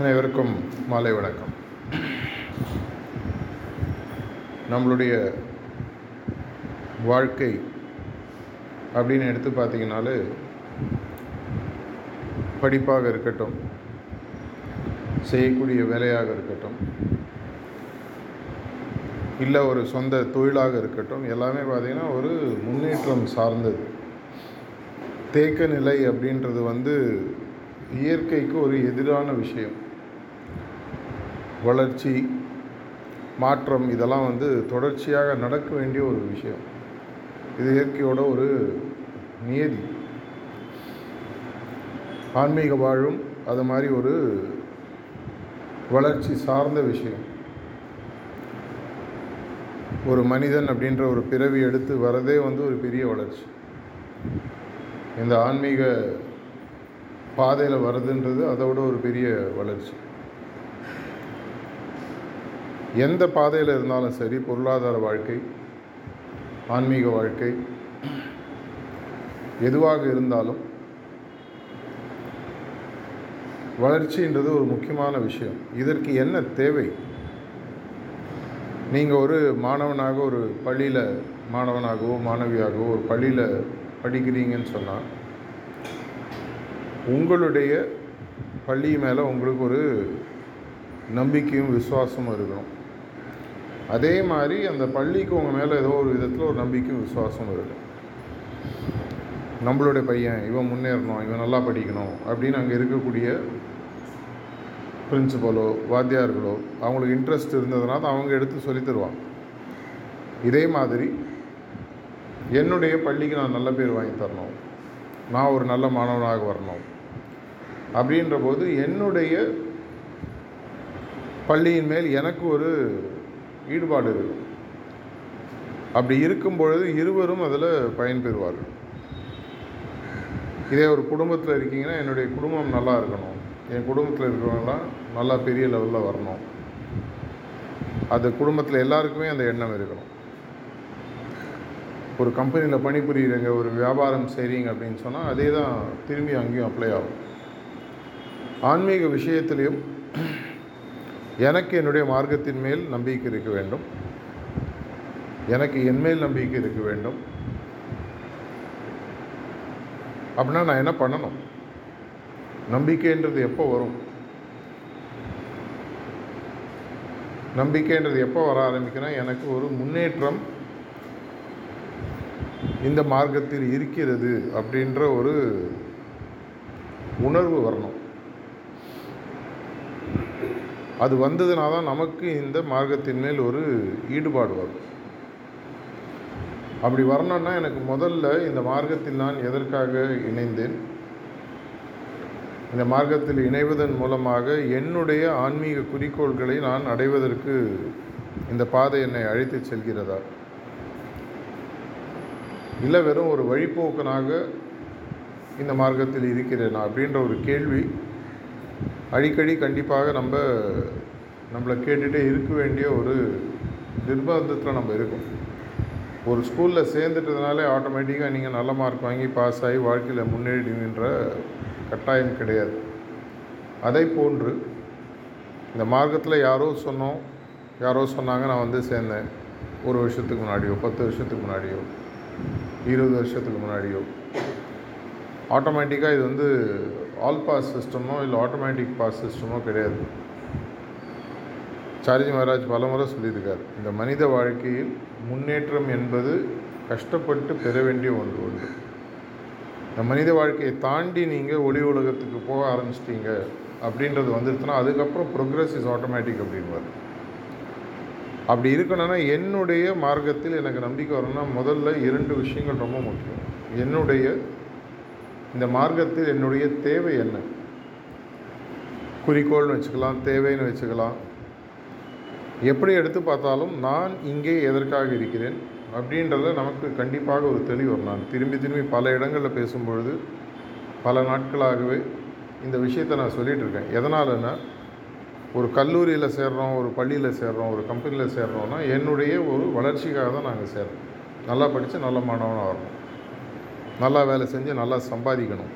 அனைவருக்கும் மாலை வணக்கம். நம்மளுடைய வாழ்க்கை அப்படின்னு எடுத்து பார்த்தீங்கனாலே படிப்பாக இருக்கட்டும் செய்யக்கூடிய வேலையாக இருக்கட்டும் இல்லை ஒரு சொந்த தொழிலாக இருக்கட்டும் எல்லாமே பார்த்திங்கன்னா ஒரு முன்னேற்றம் சார்ந்தது. தேக்க நிலை அப்படின்றது வந்து இயற்கைக்கு ஒரு எதிரான விஷயம். வளர்ச்சி மாற்றம் இதெல்லாம் வந்து தொடர்ச்சியாக நடக்க வேண்டிய ஒரு விஷயம். இது இயற்கையோட ஒரு நியதி. ஆன்மீக வாழும் அது மாதிரி ஒரு வளர்ச்சி சார்ந்த விஷயம். ஒரு மனிதன் அப்படின்ற ஒரு பிறவி எடுத்து வரதே வந்து ஒரு பெரிய வளர்ச்சி. இந்த ஆன்மீக பாதையில் வருதுன்றது அதோட ஒரு பெரிய வளர்ச்சி. எந்த பாதையில் இருந்தாலும் சரி பொருளாதார வாழ்க்கை ஆன்மீக வாழ்க்கை எதுவாக இருந்தாலும் வளர்ச்சின்றது ஒரு முக்கியமான விஷயம். இதற்கு என்ன தேவை? நீங்கள் ஒரு மாணவனாக ஒரு பள்ளியில் மாணவனாகவோ மாணவியாகவோ ஒரு பள்ளியில் படிக்கிறீங்கன்னு சொன்னால் உங்களுடைய பள்ளி மேலே உங்களுக்கு ஒரு நம்பிக்கையும் விசுவாசமும் இருக்கணும். அதே மாதிரி அந்த பள்ளிக்கு உங்கள் மேலே ஏதோ ஒரு விதத்தில் ஒரு நம்பிக்கையும் விசுவாசமும் இருக்கும் நம்மளுடைய பையன் இவன் முன்னேறணும் இவன் நல்லா படிக்கணும் அப்படின்னு அங்கே இருக்கக்கூடிய பிரின்சிபலோ வாத்தியார்களோ அவங்களுக்கு இன்ட்ரெஸ்ட் இருந்ததுனால அவங்க எடுத்து சொல்லி தருவாங்க. இதே மாதிரி என்னுடைய பள்ளிக்கு நான் நல்ல பேர் வாங்கி தரணும். நான் ஒரு நல்ல மாணவனாக வரணும். அப்படின்ற போது என்னுடைய பள்ளியின் மேல் எனக்கு ஒரு ஈடுபாடு இருக்கும் அப்படி இருக்கும் பொழுது இருவரும் அதில் பயன்பெறுவார்கள் இதே ஒரு குடும்பத்தில் இருக்கீங்கன்னா என்னுடைய குடும்பம் நல்லா இருக்கணும். என் குடும்பத்தில் இருக்கிறவங்களாம் நல்லா பெரிய லெவலில் வரணும். அது குடும்பத்தில் எல்லாருக்குமே அந்த எண்ணம் இருக்கணும். ஒரு கம்பெனியில் பணிபுரியுறீங்க ஒரு வியாபாரம் செய்கிறீங்க அப்படின்னு சொன்னால் அதே தான் திரும்பி அங்கேயும் அப்ளை ஆகும். ஆன்மீக விஷயத்துலேயும் எனக்கு என்னுடைய மார்க்கத்தின் மேல் நம்பிக்கை இருக்க வேண்டும். எனக்கு என் மேல் நம்பிக்கை இருக்க வேண்டும். அப்படின்னா நான் என்ன பண்ணணும்? நம்பிக்கைன்றது எப்போ வரும்? நம்பிக்கைன்றது எப்போ வர ஆரம்பிக்கணும் எனக்கு ஒரு முன்னேற்றம் இந்த மார்க்கத்தில் இருக்கிறது அப்படின்ற ஒரு உணர்வு வரணும். அது வந்ததுனால தான் நமக்கு இந்த மார்க்கத்தின் மேல் ஒரு ஈடுபாடு வரும். அப்படி வரணும்னா எனக்கு முதல்ல இந்த மார்க்கத்தில் நான் எதற்காக இணைந்தேன்? இந்த மார்க்கத்தில் இணைவதன் மூலமாக என்னுடைய ஆன்மீக குறிக்கோள்களை நான் அடைவதற்கு இந்த பாதை என்னை அழைத்து செல்கிறதா? இல்லை வெறும் ஒரு வழிபோக்கனாக இந்த மார்க்கத்தில் இருக்கிறேனா? அப்படின்ற ஒரு கேள்வி அடிக்கடி கண்டிப்பாக நம்ம நம்மளை கேட்டுகிட்டே இருக்க வேண்டிய ஒரு நிர்பந்தத்தில் நம்ம இருக்கோம். ஒரு ஸ்கூலில் சேர்ந்துட்டதுனாலே ஆட்டோமேட்டிக்காக நீங்கள் நல்ல மார்க் வாங்கி பாஸ் ஆகி வாழ்க்கையில் முன்னேறிடுவீன்ற கட்டாயம் கிடையாது. அதை போன்று இந்த மார்க்கத்தில் யாரோ சொன்னோம் யாரோ சொன்னாங்க நான் வந்து சேர்ந்தேன். ஒரு வருஷத்துக்கு முன்னாடியோ பத்து வருஷத்துக்கு முன்னாடியோ இருபது வருஷத்துக்கு முன்னாடியோ. ஆட்டோமேட்டிக்காக இது வந்து ஆல் பாஸ் சிஸ்டமோ இல்லை ஆட்டோமேட்டிக் பாஸ் சிஸ்டமோ கிடையாது. சாரிஜி மகாராஜ் பலமுறை சொல்லியிருக்கார் இந்த மனித வாழ்க்கையில் முன்னேற்றம் என்பது கஷ்டப்பட்டு பெற வேண்டிய ஒன்று ஒன்று. இந்த மனித வாழ்க்கையை தாண்டி நீங்கள் ஒளி உலகத்துக்கு போக ஆரம்பிச்சிட்டீங்க அப்படின்றது வந்துருச்சுன்னா அதுக்கப்புறம் ப்ரோக்ரஸ் இஸ் ஆட்டோமேட்டிக் அப்படின்வார் அப்படி இருக்கணும்னா என்னுடைய மார்க்கத்தில் எனக்கு நம்பிக்கை வரணும்னா முதல்ல இரண்டு விஷயங்கள் ரொம்ப முக்கியம். என்னுடைய இந்த மார்க்கத்தில் என்னுடைய தேவை என்ன? குறிக்கோள்னு வச்சுக்கலாம் தேவைன்னு வச்சுக்கலாம். எப்படி எடுத்து பார்த்தாலும் நான் இங்கே எதற்காக இருக்கிறேன் அப்படின்றத நமக்கு கண்டிப்பாக ஒரு தெளிவு நான் திரும்பி திரும்பி பல இடங்களில் பேசும்பொழுது பல நாட்களாகவே இந்த விஷயத்தை நான் சொல்லிகிட்டு இருக்கேன். எதனாலன்னா ஒரு கல்லூரியில் சேர்றோம் ஒரு பள்ளியில் சேர்றோம் ஒரு கம்பெனியில் சேர்கிறோன்னா என்னுடைய ஒரு வளர்ச்சிக்காக தான் நாங்கள் சேர்றோம். நல்லா படித்து நல்ல மாணவனாக வரணும். நல்லா வேலை செஞ்சு நல்லா சம்பாதிக்கணும்.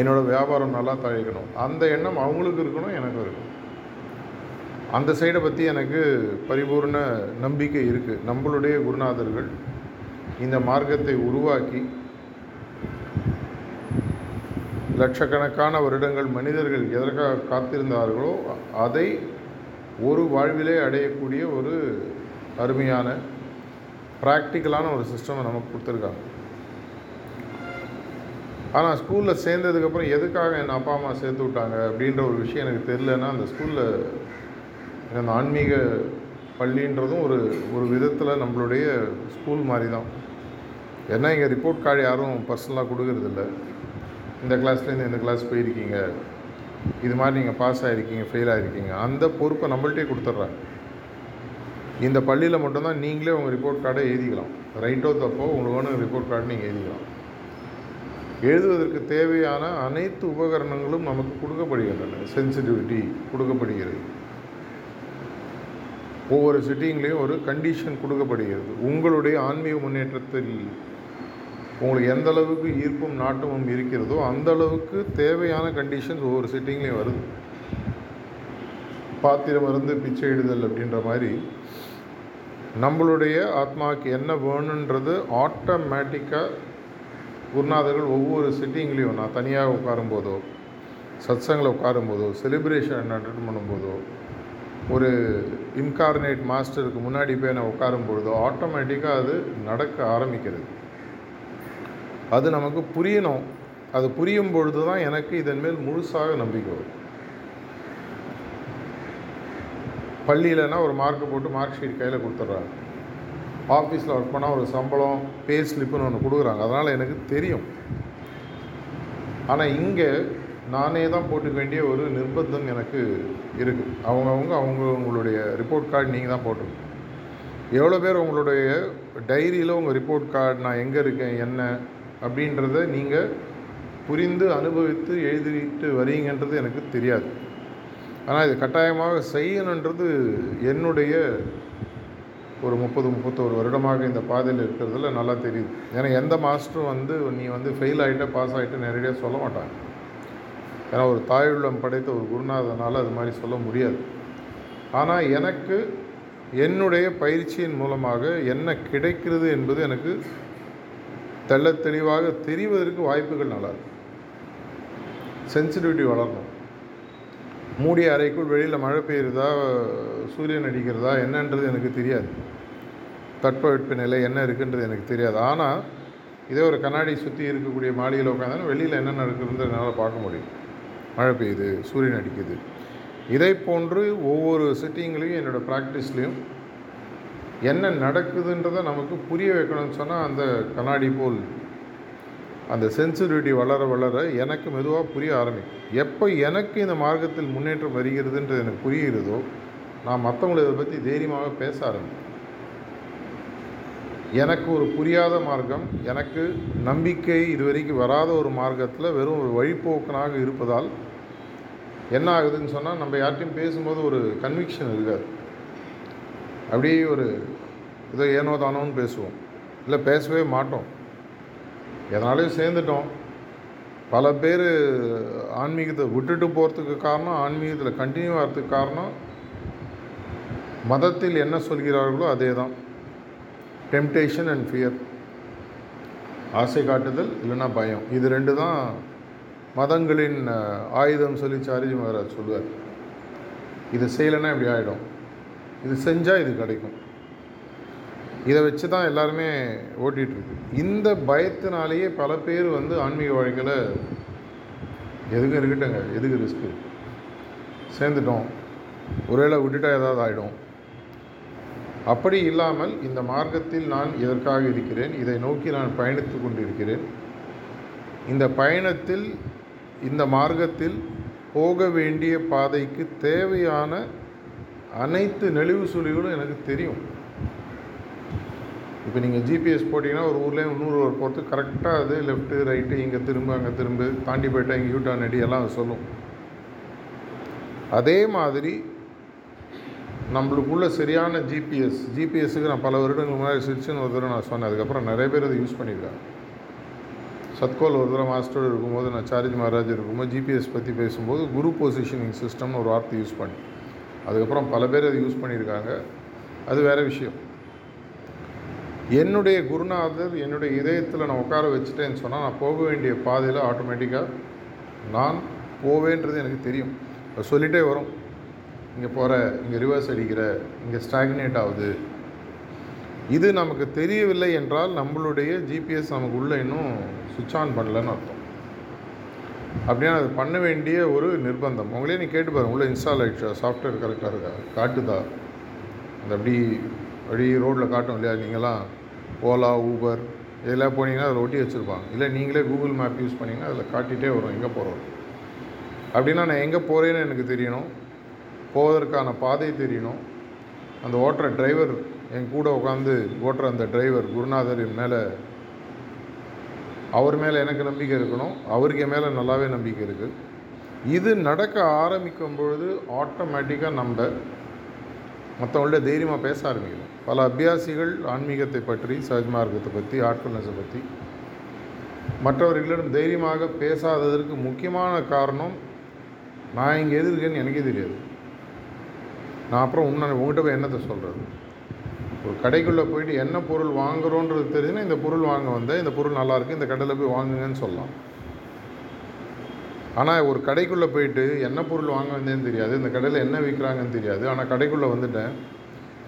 என்னோடய வியாபாரம் நல்லா தழைக்கணும். அந்த எண்ணம் அவங்களுக்கு இருக்கணும் எனக்கும் இருக்கணும். அந்த சைடை பற்றி எனக்கு பரிபூர்ண நம்பிக்கை இருக்குது நம்மளுடைய குருநாதர்கள் இந்த மார்க்கத்தை உருவாக்கி லட்சக்கணக்கான வருடங்கள் மனிதர்கள் எதற்காக காத்திருந்தார்களோ அதை ஒரு வாழ்விலே அடையக்கூடிய ஒரு அருமையான ப்ராக்டிக்கலான ஒரு சிஸ்டம் நமக்கு கொடுத்துருக்காங்க. ஆனால் ஸ்கூலில் சேர்ந்ததுக்கப்புறம் எதுக்காக என் அப்பா அம்மா சேர்த்து விட்டாங்க அப்படின்ற ஒரு விஷயம் எனக்கு தெரிலன்னா அந்த ஸ்கூலில் அந்த ஆன்மீக பள்ளின்றதும் ஒரு ஒரு விதத்தில் நம்மளுடைய ஸ்கூல் மாதிரி தான் ஏன்னா இங்கே ரிப்போர்ட் கார்டு யாரும் பர்சனலாக கொடுக்கறதில்ல. இந்த கிளாஸ்லேருந்து இந்த கிளாஸ் போயிருக்கீங்க. இது மாதிரி நீங்கள் பாஸ் ஆகிருக்கீங்க ஃபெயில் ஆகிருக்கீங்க அந்த பொறுப்பை நம்மள்ட்டே கொடுத்துட்றாங்க இந்த பள்ளியில் மட்டும்தான் நீங்களே உங்கள் ரிப்போர்ட் கார்டை எழுதிக்கலாம். ரைட்டோ தப்போ உங்களுக்கு வேணும் ரிப்போர்ட் கார்டு நீங்கள் எழுதிக்கலாம். எழுதுவதற்கு தேவையான அனைத்து உபகரணங்களும் நமக்கு கொடுக்கப்படுகின்றன. சென்சிட்டிவிட்டி கொடுக்கப்படுகிறது. ஒவ்வொரு சிட்டிங்லேயும் ஒரு கண்டிஷன் கொடுக்கப்படுகிறது. உங்களுடைய ஆன்மீக முன்னேற்றத்தில் உங்களுக்கு எந்த அளவுக்கு ஈர்ப்பும் நாட்டமும் இருக்கிறதோ அந்த அளவுக்கு தேவையான கண்டிஷன்ஸ் ஒவ்வொரு சிட்டிங்லேயும் வருது. பாத்திரம் மருந்து பிச்சை இடுதல் அப்படின்ற மாதிரி நம்மளுடைய ஆத்மாவுக்கு என்ன வேணுன்றது ஆட்டோமேட்டிக்காக குருநாதர்கள் ஒவ்வொரு சிட்டிங்லேயும் நான் தனியாக உட்காரும்போதோ சத்சங்கில் உட்காரும்போதோ செலிப்ரேஷன் அட்டன் பண்ணும்போதோ ஒரு இன்கார்னேட் மாஸ்டருக்கு முன்னாடி போய் நான் உட்காரும் பொழுதோ ஆட்டோமேட்டிக்காக அது நடக்க ஆரம்பிக்கிறது. அது நமக்கு புரியணும். அது புரியும் பொழுது தான் எனக்கு இதன் மேல் முழுசாக நம்பிக்கை வரும். பள்ளியிலனா ஒரு மார்க்கு போட்டு மார்க் ஷீட் கையில் கொடுத்துட்றாங்க. ஆஃபீஸில் ஒர்க் பண்ணால் ஒரு சம்பளம் பே ஸ்லிப்புன்னு ஒன்று கொடுக்குறாங்க. அதனால் எனக்கு தெரியும். ஆனால் இங்கே நானே தான் போட்டுக்க வேண்டிய ஒரு நிர்பந்தம் எனக்கு இருக்குது அவங்கவுங்க அவங்க உங்களுடைய ரிப்போர்ட் கார்டு நீங்கள் தான் போட்டுக்கணும். எவ்வளோ பேர் உங்களுடைய டைரியில் உங்கள் ரிப்போர்ட் கார்டு நான் எங்கே இருக்கேன் என்ன அப்படின்றத நீங்கள் புரிந்து அனுபவித்து எழுதிட்டு வரீங்கன்றது எனக்கு தெரியாது. ஆனால் இது கட்டாயமாக செய்யணுன்றது என்னுடைய ஒரு முப்பது முப்பத்தோரு வருடமாக இந்த பாதையில் இருக்கிறதுல நல்லா தெரியுது. ஏன்னா எந்த மாஸ்டரும் வந்து நீ வந்து ஃபெயில் ஆகிட்ட பாஸ் ஆகிட்ட நேரடியாக சொல்ல மாட்டாங்க. ஏன்னா ஒரு தாயுள்ளம் படைத்த ஒரு குருநாதனால் அது மாதிரி சொல்ல முடியாது. ஆனால் எனக்கு என்னுடைய பயிற்சியின் மூலமாக என்ன கிடைக்கிறது என்பது எனக்கு தெள்ள தெளிவாக தெரிவதற்கு வாய்ப்புகள் நல்லா சென்சிட்டிவிட்டி வளரணும். மூடிய அறைக்குள் வெளியில் மழை பெய்யுறதா சூரியன் அடிக்கிறதா என்னன்றது எனக்கு தெரியாது. தட்பவெட்ப நிலை என்ன இருக்குன்றது எனக்கு தெரியாது. ஆனால் இதே ஒரு கண்ணாடி சுற்றி இருக்கக்கூடிய மாடியில் உட்காந்தாலும் வெளியில் என்ன நடக்குதுன்றது என்னால் பார்க்க முடியும். மழை பெய்யுது சூரியன் அடிக்குது. இதை போன்று ஒவ்வொரு சிட்டிங்லேயும் என்னோடய ப்ராக்டிஸ்லேயும் என்ன நடக்குதுன்றதை நமக்கு புரிய வைக்கணும்னு சொன்னால் அந்த கண்ணாடி போல் அந்த சென்சிட்டிவிட்டி வளர வளர எனக்கு மெதுவாக புரிய ஆரம்பிக்கும். எப்போ எனக்கு இந்த மார்க்கத்தில் முன்னேற்றம் வருகிறதுன்றது எனக்கு புரிகிறதோ நான் மற்றவங்களை இதை பற்றி தைரியமாக பேச ஆரம்பிக்கும் எனக்கு ஒரு புரியாத மார்க்கம். எனக்கு நம்பிக்கை இதுவரைக்கும் வராத ஒரு மார்க்கத்தில் வெறும் ஒரு வழிப்போக்கனாக இருப்பதால் என்ன ஆகுதுன்னு சொன்னால் நம்ம யார்ட்டையும் பேசும்போது ஒரு கன்விக்ஷன் இருக்காது. அப்படியே ஒரு ஏதோ ஏனோ தானோன்னு பேசுவோம். இல்லை பேசவே மாட்டோம். எதனாலையும் சேர்ந்துட்டோம். பல பேர் ஆன்மீகத்தை விட்டுட்டு போகிறதுக்கு காரணம் ஆன்மீகத்தில் கண்டினியூ ஆகிறதுக்கு காரணம் மதத்தில் என்ன சொல்கிறார்களோ அதே தான் டெம்டேஷன் அண்ட் ஃபியர் ஆசை காட்டுதல் இல்லைன்னா பயம். இது ரெண்டு தான் மதங்களின் ஆயுதம் சொல்லி சாரிஜி மகாராஜ் சொல்லுவார். இது செய்யலைன்னா இப்படி ஆகிடும் இது செஞ்சால் இது கிடைக்கும். இதை வச்சு தான் எல்லாருமே ஓட்டிகிட்ருக்கு இந்த பயத்தினாலேயே பல பேர் வந்து ஆன்மீக வாழ்க்கையில் எதுக்கு இருக்கட்டுங்க எதுக்கு ரிஸ்க்கு சேர்ந்துட்டோம். ஒருவேளை விட்டுட்டா ஏதாவது ஆகிடும் அப்படி இல்லாமல் இந்த மார்க்கத்தில் நான் எதற்காக இருக்கிறேன்? இதை நோக்கி நான் பயணித்து கொண்டிருக்கிறேன். இந்த பயணத்தில் இந்த மார்க்கத்தில் போக வேண்டிய பாதைக்கு தேவையான அனைத்து நெளிவு சுழிகளும் எனக்கு தெரியும். இப்போ நீங்கள் ஜிபிஎஸ் போட்டிங்கன்னா ஒரு ஊர்லேயும் இன்னொரு ஊர் போகிறதுக்கு கரெக்டாக அது லெஃப்ட்டு ரைட்டு இங்கே திரும்ப அங்கே திரும்ப தாண்டி போயிட்டா இங்கே யூட்டான் அடி எல்லாம் சொல்லும். அதே மாதிரி நம்மளுக்குள்ள சரியான ஜிபிஎஸ் ஜிபிஎஸ்க்கு நான் பல வருடங்கள் முன்னாடி சிரிச்சுன்னு ஒரு தடவை நான் சொன்னேன். அதுக்கப்புறம் நிறைய பேர் அதை யூஸ் பண்ணியிருக்காங்க. சத்கோல் ஒரு தடவை மாஸ்டர் இருக்கும்போது நான் சார்ஜ் மகாராஜ் இருக்கும்போது ஜிபிஎஸ் பற்றி பேசும்போது குரு பொசிஷனிங் சிஸ்டம்னு ஒரு வார்த்தை யூஸ் பண்ணி அதுக்கப்புறம் பல பேர் அதை யூஸ் பண்ணியிருக்காங்க. அது வேறு விஷயம். என்னுடைய குருநாதர் என்னுடைய இதயத்தில் நான் உட்கார வச்சுட்டேன்னு சொன்னால் நான் போக வேண்டிய பாதையில் ஆட்டோமேட்டிக்காக நான் போவேன்றது எனக்கு தெரியும். சொல்லிகிட்டே வரும். இங்கே போகிற இங்கே ரிவர்ஸ் அடிக்கிற இங்கே ஸ்டாக்னேட் ஆகுது. இது நமக்கு தெரியவில்லை என்றால் நம்மளுடைய ஜிபிஎஸ் நமக்கு உள்ளே இன்னும் சுவிட்ச் ஆன் பண்ணலன்னு அர்த்தம். அப்படின்னா அது பண்ண வேண்டிய ஒரு நிர்பந்தம். உங்களே நீ கேட்டு பாருங்க உள்ளே இன்ஸ்டால் ஆகிடுச்சா சாஃப்ட்வேர் கரெக்டாக இருக்கா? காட்டுதா? அந்த அப்படி அப்படி ரோட்டில் காட்டும் இல்லையா? நீங்களாம் ஓலா ஊபர் இதெல்லாம் போனீங்கன்னா அதில் ஒட்டி வச்சுருப்பாங்க. இல்லை நீங்களே கூகுள் மேப் யூஸ் பண்ணிங்கன்னா அதில் காட்டிகிட்டே வரும் எங்கே போகிறோம் அப்படின்னா நான் எங்கே போகிறேன்னு எனக்கு தெரியணும். போவதற்கான பாதை தெரியணும். அந்த ஓட்டுற டிரைவர் என் கூட உட்காந்து ஓட்டுற அந்த டிரைவர் குருநாதர் என் மேலே அவர் மேலே எனக்கு நம்பிக்கை இருக்கணும். அவருக்கு என் மேலே நல்லாவே நம்பிக்கை இருக்குது இது நடக்க ஆரம்பிக்கும் பொழுது ஆட்டோமேட்டிக்காக நம்ம மற்றவங்கள்ட்ட தைரியமாக பேச ஆரம்பிக்கணும். பல அபியாசிகள் ஆன்மீகத்தை பற்றி சஹஜ்மார்க்கத்தை பற்றி ஆட்ஃபுல்னஸை பற்றி மற்றவர்களிடம் தைரியமாக பேசாததற்கு முக்கியமான காரணம் நான் இங்கே எது இருக்கேன்னு எனக்கே தெரியாது. நான் அப்புறம் உன்ன உங்கள்கிட்ட போய் என்னத்தை சொல்கிறது ஒரு கடைக்குள்ளே போயிட்டு என்ன பொருள் வாங்குறோன்றது தெரிஞ்சுன்னா இந்த பொருள் வாங்க வந்தேன் இந்த பொருள் நல்லாயிருக்கு இந்த கடையில் போய் வாங்குங்கன்னு சொல்லலாம். ஆனால் ஒரு கடைக்குள்ளே போயிட்டு என்ன பொருள் வாங்க வந்தேன்னு தெரியாது இந்த கடையில் என்ன விற்கிறாங்கன்னு தெரியாது. ஆனால் கடைக்குள்ளே வந்துட்டேன்.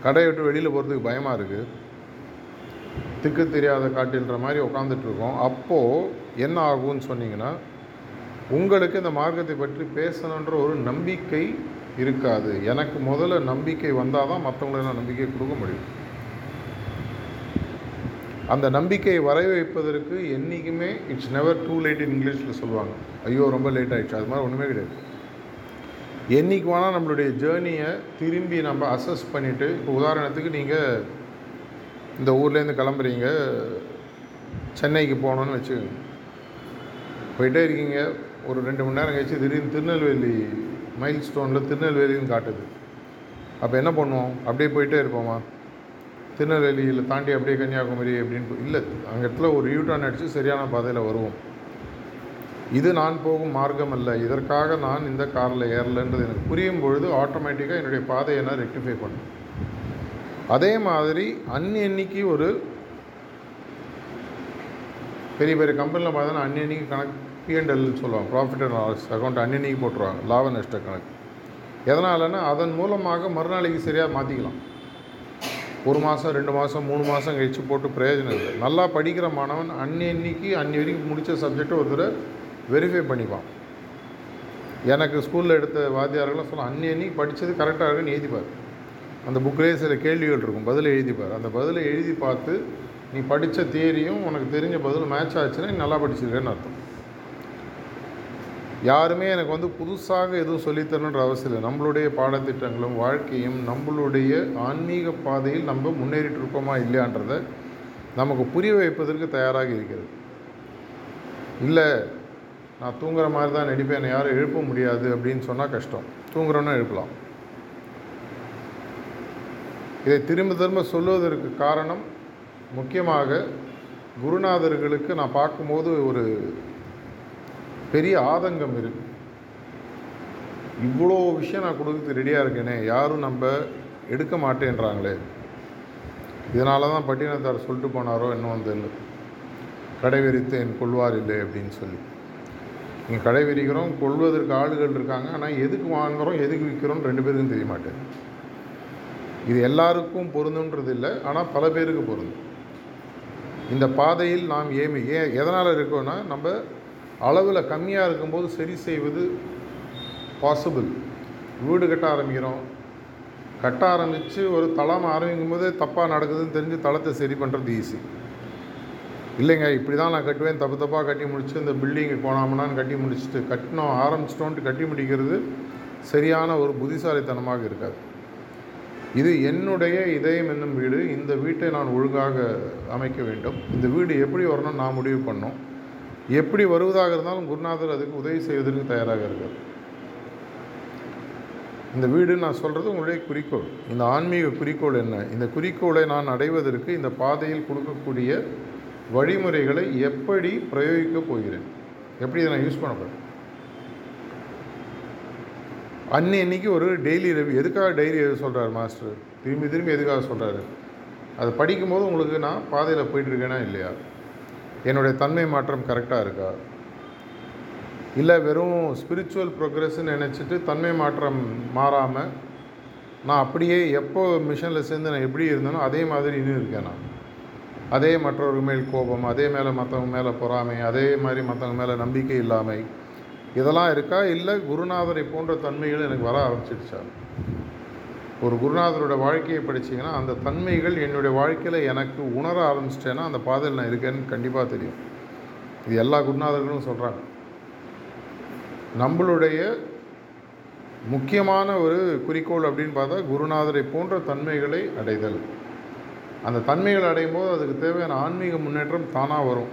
கடையை விட்டு வெளியில் போகிறதுக்கு பயமாக இருக்குது திக்கு தெரியாத காட்டின்ற மாதிரி உட்காந்துட்ருக்கோம் அப்போது என்ன ஆகும்னு சொன்னீங்கன்னா உங்களுக்கு இந்த மார்க்கத்தை பற்றி பேசணுன்ற ஒரு நம்பிக்கை இருக்காது. எனக்கு முதல்ல நம்பிக்கை வந்தால் தான் மற்றவங்களுக்கு நான் நம்பிக்கை கொடுக்க முடியும். அந்த நம்பிக்கையை வர வைப்பதற்கு என்றைக்குமே இட்ஸ் நெவர் டூ லேட் இன் இங்கிலீஷில் சொல்லுவாங்க. ஐயோ ரொம்ப லேட் ஆகிடுச்சு அது மாதிரி ஒன்றுமே கிடையாது. என்றைக்கு வேணால் நம்மளுடைய ஜேர்னியை திரும்பி நம்ம அசஸ் பண்ணிவிட்டு இப்போ உதாரணத்துக்கு நீங்கள் இந்த ஊர்லேருந்து கிளம்புறீங்க. சென்னைக்கு போகணுன்னு வச்சுக்கோங்க. போயிட்டே இருக்கீங்க. ஒரு ரெண்டு மணி நேரம் கழிச்சு திடீர்னு திருநெல்வேலி மைல் ஸ்டோனில் திருநெல்வேலின்னு காட்டுது. அப்போ என்ன பண்ணுவோம்? அப்படியே போயிட்டே இருப்போமா? திருநெல்வேலியில் தாண்டி அப்படியே கன்னியாகுமரி அப்படின்னு இல்லை அங்கே இடத்துல ஒரு யூட்டான் அடித்து சரியான பாதையில் வருவோம். இது நான் போகும் மார்க்கம் அல்ல. இதற்காக நான் இந்த காரில் ஏறலைன்றது எனக்கு புரியும் பொழுது ஆட்டோமேட்டிக்காக என்னுடைய பாதையை நான் ரெக்டிஃபை பண்ணும். அதே மாதிரி அன்னன்னைக்கு ஒரு பெரிய பெரிய கம்பெனியில் பார்த்தோன்னா அன்னன்னைக்கு கணக்கு பிஎன்எல்னு சொல்லுவாங்க. ப்ராஃபிட் அண்ட் லாஸ் அக்கௌண்ட் அன்னன்னைக்கு போட்டுருவாங்க. லாப நஷ்ட கணக்கு. எதனாலன்னா அதன் மூலமாக மறுநாளைக்கு சரியாக மாற்றிக்கலாம் ஒரு மாதம் ரெண்டு மாதம் மூணு மாதம் கழித்து போட்டு பிரயோஜனம் இல்லை. நல்லா படிக்கிற மாணவன் அன்னன்னைக்கு அன்னி வரைக்கும் முடித்த சப்ஜெக்டை ஒருத்தரை வெரிஃபை பண்ணிப்பான். எனக்கு ஸ்கூலில் எடுத்த வாத்தியார்கள்லாம் சொல்ல அன்னி அன்னைக்கு படித்தது கரெக்டாக இருக்குன்னு எழுதிப்பார். அந்த புக்கிலே சில கேள்விகள் இருக்கும். பதிலை எழுதிப்பார். அந்த பதிலை எழுதி பார்த்து நீ படித்த தியரியும் உனக்கு தெரிஞ்ச பதில் மேட்ச் ஆச்சுன்னா நீ நல்லா படிச்சிருக்கேன்னு அர்த்தம். யாருமே எனக்கு வந்து புதுசாக எதுவும் சொல்லித்தரணுன்ற அவசியம் இல்லை. நம்மளுடைய பாடத்திட்டங்களும் வாழ்க்கையும் நம்மளுடைய ஆன்மீக பாதையில் நம்ம முன்னேறிட்டு இருக்கோமா இல்லையான்றதை நமக்கு புரிய வைப்பதற்கு தயாராக இருக்கிறது. இல்லை நான் தூங்குற மாதிரி தான் நடிப்பேன் யாரும் எழுப்ப முடியாது அப்படின்னு சொன்னால் கஷ்டம். தூங்குறோன்னா எழுப்பலாம். இதை திரும்ப திரும்ப சொல்லுவதற்கு காரணம் முக்கியமாக குருநாதர்களுக்கு நான் பார்க்கும்போது ஒரு பெரிய ஆதங்கம் இருக்குது இவ்வளோ விஷயம் நான் கொடுக்கறதுக்கு ரெடியாக இருக்கேனே யாரும் நம்ம எடுக்க மாட்டேன்றாங்களே. இதனால தான் பட்டினத்தார் சொல்லிட்டு போனாரோ இன்னும் தெரியல. கடை விரித்தேன் கொள்வார் இல்லை அப்படின்னு சொல்லி. இங்கே கடை விரிக்கிறோம் கொள்வதற்கு ஆளுகள் இருக்காங்க ஆனால் எதுக்கு வாங்குகிறோம் எதுக்கு விற்கிறோம் ரெண்டு பேருக்கும் தெரிய மாட்டேன் இது எல்லாருக்கும் பொருந்துன்றது இல்லை ஆனால் பல பேருக்கு பொருந்தும். இந்த பாதையில் நாம் ஏமி ஏன் எதனால் இருக்கோன்னா நம்ம அளவில் கம்மியாக இருக்கும்போது சரி செய்வது பாசிபிள் வீடு கட்ட ஆரம்பிக்கிறோம். கட்ட ஆரம்பித்து ஒரு தளம் ஆரம்பிக்கும் போதே தப்பாக நடக்குதுன்னு தெரிஞ்சு தளத்தை சரி பண்ணுறது ஈஸி இல்லைங்க இப்படி தான் நான் கட்டுவேன். தப்பு தப்பாக கட்டி முடிச்சு இந்த பில்டிங்கு போனாமனான்னு கட்டி முடிச்சுட்டு கட்டினோம் ஆரம்பிச்சிட்டோன்ட்டு கட்டி முடிக்கிறது சரியான ஒரு புத்திசாலித்தனமாக இருக்காது. இது என்னுடைய இதயம் என்னும் வீடு. இந்த வீட்டை நான் ஒழுங்காக அமைக்க வேண்டும். இந்த வீடு எப்படி வரணும்னு நான் முடிவு பண்ணோம். எப்படி வருவதாக இருந்தாலும் குருநாதர் அதுக்கு உதவி செய்வதற்கு தயாராக இருக்கார். இந்த வீடு நான் சொல்கிறது உங்களுடைய குறிக்கோள். இந்த ஆன்மீக குறிக்கோள் என்ன? இந்த குறிக்கோளை நான் அடைவதற்கு இந்த பாதையில் கொடுக்கக்கூடிய வழிமுறைகளை எப்படி பிரயோகிக்க போகிறேன்? எப்படி இதை நான் யூஸ் பண்ண போகிறேன் அன்னி அன்னைக்கு ஒரு டெய்லி ரெவி எதுக்காக டெய்லி எழுத சொல்கிறார் மாஸ்டர் திரும்பி திரும்பி எதுக்காக சொல்கிறாரு அதை படிக்கும்போது உங்களுக்கு நான் பாதையில் போயிட்டுருக்கேனா இல்லையா? என்னுடைய தன்மை மாற்றம் கரெக்டாக இருக்கா? இல்லை வெறும் ஸ்பிரிச்சுவல் ப்ரோக்ரஸ்ன்னு நினச்சிட்டு தன்மை மாற்றம் மாறாமல் நான் அப்படியே எப்போ மிஷனில் சேர்ந்து நான் எப்படி இருந்தேனோ அதே மாதிரி இன்னும் இருக்கேன் நான். அதே மற்றவர்கள் மேல் கோபம் அதே மேலே மற்றவங்க மேலே பொறாமை அதே மாதிரி மற்றவங்க மேலே நம்பிக்கை இல்லாமை இதெல்லாம் இருக்கா? இல்லை குருநாதரை போன்ற தன்மைகள் எனக்கு வர ஆரம்பிச்சிடுச்சா? ஒரு குருநாதரோட வாழ்க்கையை படிச்சிங்கன்னா அந்த தன்மைகள் என்னுடைய வாழ்க்கையில் எனக்கு உணர ஆரம்பிச்சிட்டேன்னா அந்த பாதையில் நான் இருக்கேன்னு கண்டிப்பாக தெரியும். இது எல்லா குருநாதர்களும் சொல்கிறாங்க நம்மளுடைய முக்கியமான ஒரு குறிக்கோள் அப்படின்னு பார்த்தா குருநாதரை போன்ற தன்மைகளை அடைதல். அந்த தன்மைகள் அடையும் போது அதுக்கு தேவையான ஆன்மீக முன்னேற்றம் தானாக வரும்.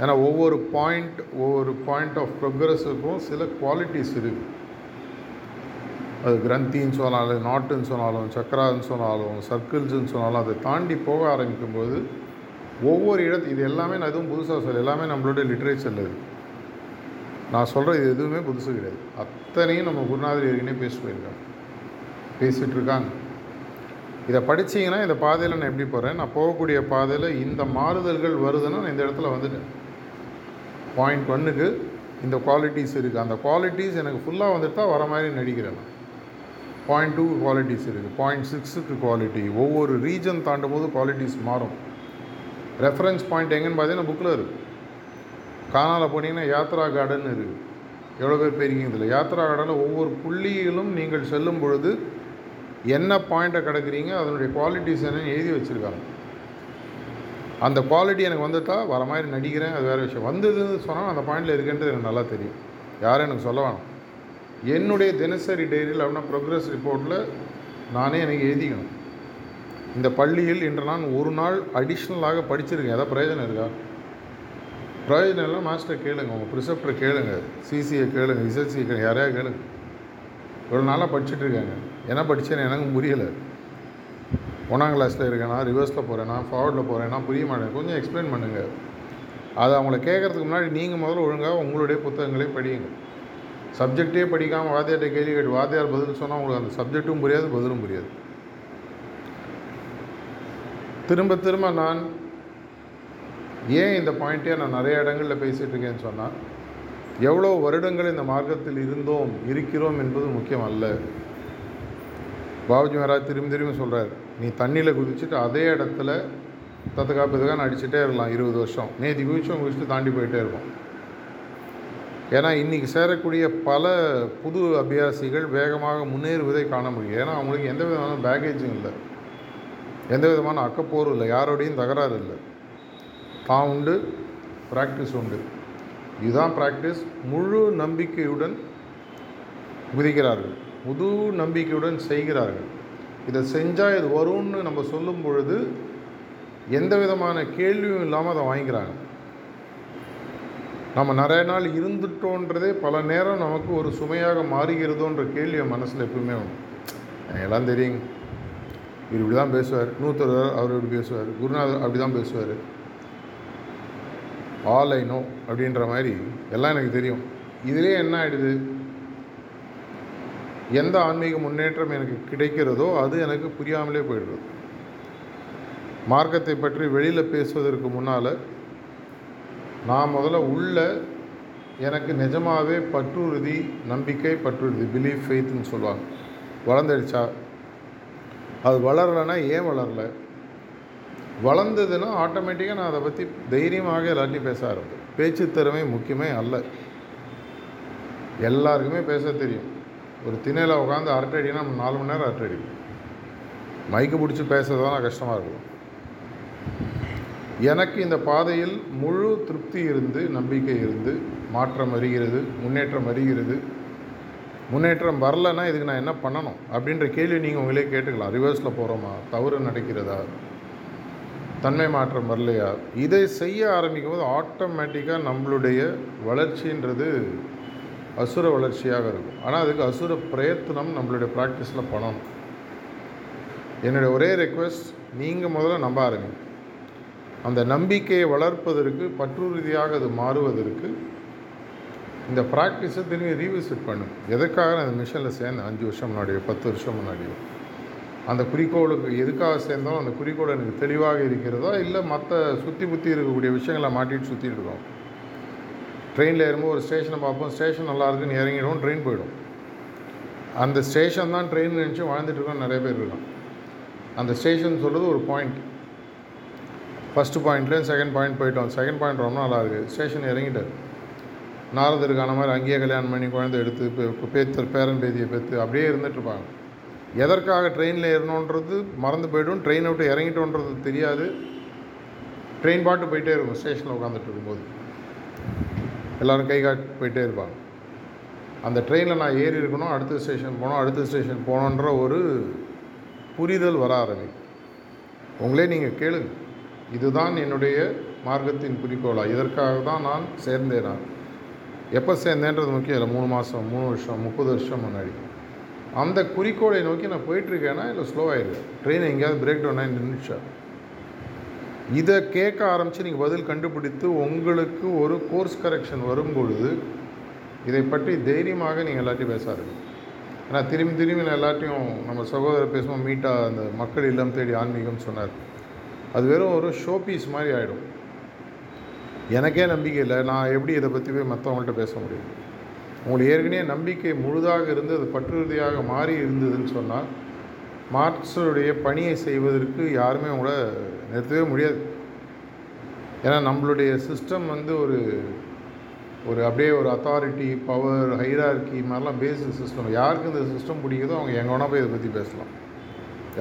ஏன்னா ஒவ்வொரு பாயிண்ட் ஒவ்வொரு பாயிண்ட் ஆஃப் ப்ரோக்ரஸுக்கும் சில குவாலிட்டிஸ் இருக்குது அது கிரந்தின்னு சொன்னாலும் நாட்டுன்னு சொன்னாலும் சக்கரான்னு சொன்னாலும் சர்க்கிள்ஸ்ன்னு சொன்னாலும் அதை தாண்டி போக ஆரம்பிக்கும்போது ஒவ்வொரு இடத்து இது எல்லாமே நான் எதுவும் புதுசாக சொல்ல எல்லாமே நம்மளுடைய லிட்ரேச்சரில் இருக்குது நான் சொல்கிற இது எதுவுமே புதுசு கிடையாது. அத்தனையும் நம்ம குருநாதர் ஏற்கனவே பேசிட்டு போயிருக்காங்க பேசிகிட்டு இருக்காங்க. இதை படிச்சீங்கன்னா இந்த பாதையில் நான் எப்படி போகிறேன் நான் போகக்கூடிய பாதையில் இந்த மாறுதல்கள் வருதுன்னா நான் இந்த இடத்துல வந்துட்டேன். பாயிண்ட் ஒன்னுக்கு இந்த குவாலிட்டிஸ் இருக்குது அந்த குவாலிட்டிஸ் எனக்கு ஃபுல்லாக வந்துட்டு தான் வர மாதிரி நடிக்கிறேன் நான். பாயிண்ட் டூ குவாலிட்டிஸ் இருக்குது. பாயிண்ட் சிக்ஸுக்கு குவாலிட்டி ஒவ்வொரு ரீஜன் தாண்டும் போது குவாலிட்டிஸ் மாறும். ரெஃபரன்ஸ் பாயிண்ட் எங்கேன்னு பார்த்தீங்கன்னா புக்கில் இருக்குது காணால் போனீங்கன்னா யாத்ரா கார்டன் இருக்குது எவ்வளோ பேர் போயிருக்கீங்க இதில்? யாத்ரா கார்டனில் ஒவ்வொரு புள்ளியிலும் நீங்கள் செல்லும் பொழுது என்ன பாயிண்ட்டை கிடக்குறீங்க அதனுடைய குவாலிட்டிஸ் என்னன்னு எழுதி வச்சுருக்காங்க. அந்த குவாலிட்டி எனக்கு வந்துட்டா வர மாதிரி நடிக்கிறேன் அது வேறு விஷயம். வந்ததுன்னு சொன்னால் அந்த பாயிண்டில் இருக்குன்றது எனக்கு நல்லா தெரியும். யாரும் எனக்கு சொல்ல வேணாம். என்னுடைய தினசரி டைரியில் அப்படின்னா ப்ரோக்ரஸ் ரிப்போர்ட்டில் நானே எனக்கு எழுதிக்கணும். இந்த பள்ளியில் இன்று நான் ஒரு நாள் அடிஷ்னலாக படிச்சிருக்கேன். ஏதாவது பிரயோஜனம் இருக்கா? பிரயோஜனம் இல்லை மாஸ்டர் கேளுங்க. உங்கள் ப்ரிசெப்டரை கேளுங்க. சிசியை கேளுங்க. இசட்சியை கேளுங்க. யாரையா கேளுங்க. இவ்வளோ நாளாக படிச்சுட்டு இருக்காங்க. என்ன படித்தேன்னு எனக்கு புரியலை. ஒன்றாம் கிளாஸில் இருக்கேனா ரிவர்ஸில் போகிறேன்னா ஃபார்வர்டில் போகிறேன்னா புரிய மாட்டேன் கொஞ்சம் எக்ஸ்பிளைன் பண்ணுங்கள் அதை அவங்கள கேட்குறதுக்கு முன்னாடி நீங்கள் முதல்ல ஒழுங்காக உங்களுடைய புத்தகங்களே படியுங்க. சப்ஜெக்டே படிக்காமல் வாத்தியார்கிட்ட கேள்வி கேட்டு வாத்தியார் பதில் சொன்னால் உங்களுக்கு அந்த சப்ஜெக்ட்டும் புரியாது பதிலும் புரியாது. திரும்ப திரும்ப நான் ஏன் இந்த பாயிண்ட்டே நான் நிறைய இடங்களில் பேசிகிட்டு இருக்கேன்னு சொன்னால் எவ்வளோ வருடங்கள் இந்த மார்க்கத்தில் இருந்தோம் இருக்கிறோம் என்பது முக்கியம் அல்ல. பாபுஜி மகாராஜ் திரும்பி திரும்பி சொல்கிறார் நீ தண்ணியில் குதிச்சுட்டு அதே இடத்துல தத்துக்கா பிதுக்கான்னு அடிச்சுட்டே இருக்கலாம் இருபது வருஷம். நேற்று குதிச்சோம் குதிச்சுட்டு தாண்டி போயிட்டே இருக்கும் ஏன்னா இன்றைக்கி சேரக்கூடிய பல புது அபியாசிகள் வேகமாக முன்னேறுவதை காண முடியும். ஏன்னா அவங்களுக்கு எந்த விதமான பேகேஜும் இல்லை. எந்த விதமான அக்கப்போரும் இல்லை. யாரோடையும் தகராறு இல்லை. தான் உண்டு ப்ராக்டிஸ் உண்டு. இதுதான் ப்ராக்டிஸ் முழு நம்பிக்கையுடன் குதிக்கிறார்கள். முழு நம்பிக்கையுடன் செய்கிறார்கள். இதை செஞ்சால் இது வரும்னு நம்ம சொல்லும் பொழுது எந்த விதமான கேள்வியும் இல்லாமல் அதை வாங்கிக்கிறாங்க. நம்ம நிறைய நாள் இருந்துட்டோன்றதே பல நேரம் நமக்கு ஒரு சுமையாக மாறுகிறதோன்ற கேள்வி என் மனசில் எப்பவுமே உண்டு எல்லாம் தெரியுங்க. இவர் இப்படி தான் பேசுவார் நூத்தர் அவர் இப்படி பேசுவார். குருநாதர் அப்படி தான் பேசுவார். ஆல் ஐ நோ அப்படின்ற மாதிரி எல்லாம் எனக்கு தெரியும். இதிலே என்ன ஆகிடுது எந்த ஆன்மீக முன்னேற்றம் எனக்கு கிடைக்கிறதோ அது எனக்கு புரியாமலே போயிடுது. மார்க்கத்தை பற்றி வெளியில் பேசுவதற்கு முன்னால் நான் முதல்ல உள்ள எனக்கு நிஜமாகவே பற்றுறுதி நம்பிக்கை பற்றுறுதி பிலீஃப் ஃபெய்த்துன்னு சொல்லுவாங்க. வளர்ந்துடுச்சா? அது வளரலைன்னா ஏன் வளரல? வளர்ந்ததுன்னா ஆட்டோமேட்டிக்காக நான் அதை பற்றி தைரியமாக எல்லாத்தையும் பேச ஆரம்பிப்பேன். பேச்சு திறமை முக்கியமே அல்ல. எல்லாருக்குமே பேச தெரியும். ஒரு திணையில் உட்காந்து அரட்டை அடினா நம்ம நாலு மணி நேரம் அரட்டை அடிப்போம் மைக்கு பிடிச்சி பேசுறது தான் கஷ்டமாக இருக்கும். எனக்கு இந்த பாதையில் முழு திருப்தி இருந்து நம்பிக்கை இருந்து மாற்றம் வருகிறது முன்னேற்றம் வருகிறது. முன்னேற்றம் வரலைன்னா இதுக்கு நான் என்ன பண்ணணும்? அப்படின்ற கேள்வி நீங்கள் உங்களே கேட்டுக்கலாம். ரிவர்ஸில் போகிறோமா தவறு நடக்கிறதா? தன்மை மாற்றம் வரலையா? இதை செய்ய ஆரம்பிக்கும் போது ஆட்டோமேட்டிக்காக நம்மளுடைய வளர்ச்சின்றது அசுர வளர்ச்சியாக இருக்கும். ஆனால் அதுக்கு அசுர பிரயத்தனம் நம்மளுடைய ப்ராக்டிஸில் பண்ணணும். என்னுடைய ஒரே ரெக்வெஸ்ட் நீங்கள் முதல்ல நம்ப ஆரம்பிங்க. அந்த நம்பிக்கையை வளர்ப்பதற்கு பற்றுறுதியாக அது மாறுவதற்கு இந்த ப்ராக்டிஸை திரும்பி ரீவிசிட் பண்ணும். எதற்காக நான் அந்த மிஷனில் சேர்ந்தேன்? அஞ்சு வருஷம் முன்னாடியோ பத்து வருஷம் முன்னாடியோ. அந்த குறிக்கோளுக்கு எதுக்காக சேர்ந்தாலும் அந்த குறிக்கோள் எனக்கு தெளிவாக இருக்கிறதா? இல்லை மற்ற சுற்றி புத்தி இருக்கக்கூடிய விஷயங்களை மாட்டிட்டு சுற்றிட்டு இருக்கோம்? ட்ரெயினில் ஏறும்போது ஒரு ஸ்டேஷனை பார்ப்போம். ஸ்டேஷன் நல்லா இருக்குன்னு இறங்கிடுவோம் ட்ரெயின் போயிடும். அந்த ஸ்டேஷன் தான் ட்ரெயின் நினச்சி வாழ்ந்துட்டு இருக்கோம் நிறைய பேர் இருக்கான் அந்த ஸ்டேஷன் சொல்கிறது ஒரு பாயிண்ட் ஃபஸ்ட்டு பாயிண்ட்லேயும் செகண்ட் பாயிண்ட் போயிட்டோம். செகண்ட் பாயிண்ட் ரொம்ப நல்லா இருக்குது ஸ்டேஷன் இறங்கிட்டார். நாரதருக்கான மாதிரி அங்கேயே கல்யாணம் பண்ணி குழந்தை எடுத்து இப்போ பேத்தர் பேரன் பேதியை பேத்து அப்படியே இருந்துகிட்ருப்பாங்க எதற்காக ட்ரெயினில் ஏறணுன்றது மறந்து போய்டும். ட்ரெயினை விட்டு இறங்கிட்டோன்றது தெரியாது. ட்ரெயின் பாட்டு போயிட்டே இருக்கும். ஸ்டேஷனில் உட்காந்துட்டு இருக்கும்போது. எல்லோரும் கை காட்டி போயிட்டே இருப்பாங்க. அந்த ட்ரெயினில் நான் ஏறி இருக்கணும் அடுத்த ஸ்டேஷன் போகணும் அடுத்த ஸ்டேஷன் போகணுன்ற ஒரு புரிதல் வர ஆரம்பிக்கும். உங்களே நீங்கள் கேளுங்க. இதுதான் என்னுடைய மார்க்கத்தின் குறிக்கோளாக இதற்காக தான் நான் சேர்ந்தேனா? எப்போ சேர்ந்தேன்றது முக்கியம் இல்லை. மூணு மாதம் மூணு வருஷம் முப்பது வருஷம் முன்னாடி. அந்த குறிக்கோளை நோக்கி நான் போயிட்டுருக்கேனா இல்லை ஸ்லோவாகிருக்கேன் ட்ரெயின் எங்கேயாவது பிரேக் டவுன் ஆகி நின்றுச்சா இதை கேட்க ஆரம்பித்து நீங்கள் பதில் கண்டுபிடித்து உங்களுக்கு ஒரு கோர்ஸ் கரெக்ஷன் வரும் பொழுது இதை பற்றி தைரியமாக நீங்கள் எல்லாத்தையும் பேசாருங்க ஏன்னா திரும்பி திரும்பி நான் எல்லாத்தையும் நம்ம சகோதரர் பேசுவோம் மீட்டாக அந்த மக்கள் இல்லம் தேடி ஆன்மீகம் சொன்னார். அது வெறும் ஒரு ஷோ பீஸ் மாதிரி ஆகிடும் எனக்கே நம்பிக்கை இல்லை. நான் எப்படி இதை பற்றி போய் மற்றவங்கள்ட்ட பேச முடியும்? உங்களுக்கு ஏற்கனவே நம்பிக்கை முழுதாக இருந்து அது பற்றுறுதியாக மாறி இருந்ததுன்னு சொன்னால் மார்க்ஸருடைய பணியை செய்வதற்கு யாருமே உங்களை நிறுத்தவே முடியாது. ஏன்னா நம்மளுடைய சிஸ்டம் வந்து ஒரு ஒரு அப்படியே ஒரு அத்தாரிட்டி பவர் ஹைரார்கி மாதிரிலாம் பேசிக் சிஸ்டம் யாருக்கு இந்த சிஸ்டம் பிடிக்குதோ அவங்க எங்கே வேணால் போய் இதை பற்றி பேசலாம்.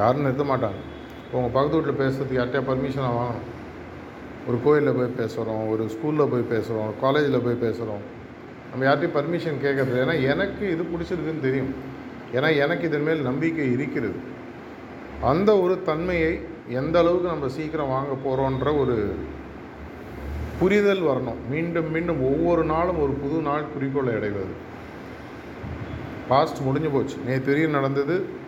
யாரும் நிறுத்த மாட்டாங்க. உங்கள் பக்கத்து வீட்டில் பேசுறதுக்கு யார்கிட்டயா பர்மிஷனாக வாங்கணும். ஒரு கோயிலில் போய் பேசுகிறோம் ஒரு ஸ்கூலில் போய் பேசுகிறோம் காலேஜில் போய் பேசுகிறோம் நம்ம யார்கிட்டையும் பர்மிஷன் கேட்கறது ஏன்னா எனக்கு இது பிடிச்சிருக்குன்னு தெரியும். ஏன்னா எனக்கு இதன் மேல் நம்பிக்கை இருக்கிறது. அந்த ஒரு தன்மையை எந்த அளவுக்கு நம்ம சீக்கிரம் வாங்க போகிறோன்ற ஒரு புரிதல் வரணும். மீண்டும் மீண்டும் ஒவ்வொரு நாளும் ஒரு புது நாள் குறிக்கோளை அடைவது. பாஸ்ட் முடிஞ்சு போச்சு. நேற்று தெரியும் நடந்தது.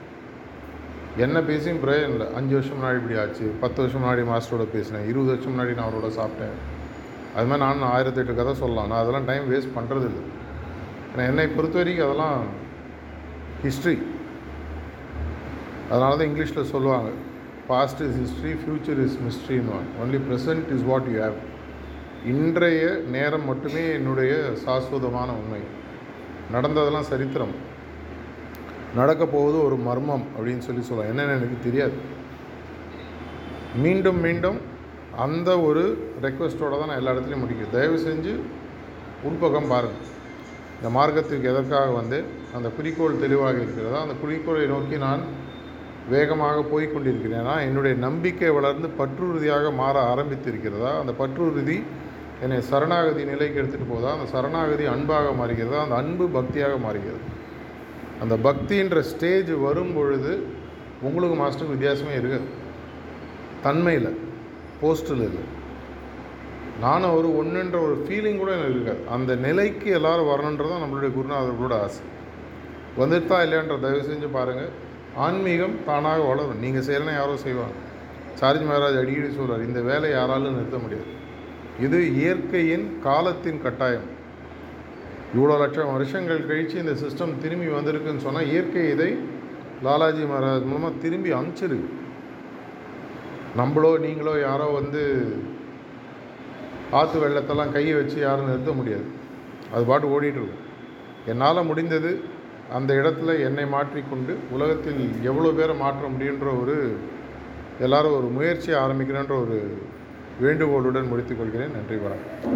என்ன பேசியும் பிரயோஜனம் இல்லை அஞ்சு வருஷம் முன்னாடி இப்படி ஆச்சு பத்து வருஷம் முன்னாடி மாஸ்டரோட பேசினேன் இருபது வருஷம் முன்னாடி நான் அவரோட சாப்பிட்டேன். அது மாதிரி நான் ஆயிரத்தெட்டு கதை சொல்லலாம். நான் அதெல்லாம் டைம் வேஸ்ட் பண்ணுறது இல்லை ஏன்னா என்னை பொறுத்த வரைக்கும் அதெல்லாம் ஹிஸ்ட்ரி அதனால தான் இங்கிலீஷில் சொல்லுவாங்க past is history future is மிஸ்ட்ரின்னு only present is what you have இன்றைய நேரம் மட்டுமே என்னுடைய சாஸ்வதமான உண்மை. நடந்ததெல்லாம் சரித்திரம். நடக்க போவது ஒரு மர்மம் அப்படின்னு சொல்லி சொல்லலாம். என்னென்னு எனக்கு தெரியாது. மீண்டும் மீண்டும் அந்த ஒரு ரெக்வஸ்ட்டோடு தான் நான் எல்லா இடத்துலையும் முடிக்கிறேன். தயவு செஞ்சு உள்பக்கம் பாருங்கள் இந்த மார்க்கத்துக்கு எதற்காக வந்து அந்த குறிக்கோள் தெளிவாக இருக்கிறதா? அந்த குறிக்கோளை நோக்கி நான் வேகமாக போய்கொண்டிருக்கிறேனா என்னுடைய நம்பிக்கை வளர்ந்து பற்றுறுதியாக மாற ஆரம்பித்திருக்கிறதா? அந்த பற்றுறுதி என்னை சரணாகதி நிலைக்கு எடுத்துகிட்டு போதா? அந்த சரணாகதி அன்பாக மாறுகிறதா? அந்த அன்பு பக்தியாக மாறுகிறது. அந்த பக்தின்ற ஸ்டேஜ் வரும் பொழுது உங்களுக்கு மாஸ்டருக்கு வித்தியாசமே இருக்குது தன்மையில் போஸ்டில் இல்லை நானும் ஒரு ஒன்றுன்ற ஒரு ஃபீலிங் கூட எனக்கு இருக்காது. அந்த நிலைக்கு எல்லோரும் வரணுன்றதான் நம்மளுடைய குருநாதர்களோட ஆசை. வந்துட்டா இல்லையான்ற தயவு செஞ்சு பாருங்கள் ஆன்மீகம் தானாக வளரும். நீங்கள் செய்யலனா யாரோ செய்வாங்க. சார்ஜ் மகாராஜ் அடிக்கடி சொல்கிறார் இந்த வேலை யாராலும் நிறுத்த முடியாது. இது இயற்கையின் காலத்தின் கட்டாயம். இவ்வளோ லட்சம் வருஷங்கள் கழித்து இந்த சிஸ்டம் திரும்பி வந்திருக்குன்னு சொன்னால் இயற்கை இதை லாலாஜி மகாராஜ் மூலமாக திரும்பி அனுப்பிச்சிருக்கு நம்மளோ நீங்களோ யாரோ வந்து ஆற்று வெள்ளத்தெல்லாம் கையை வச்சு யாரும் நிறுத்த முடியாது. அது பாட்டு ஓடிட்டுருக்கும் என்னால் முடிந்தது அந்த இடத்துல என்னை மாற்றிக்கொண்டு உலகத்தில் எவ்வளோ பேரை மாற்ற முடியுன்ற ஒரு எல்லாரும் ஒரு முயற்சியை ஆரம்பிக்கிறேன்ற ஒரு வேண்டுகோளுடன் முடித்துக்கொள்கிறேன் நன்றி வணக்கம்.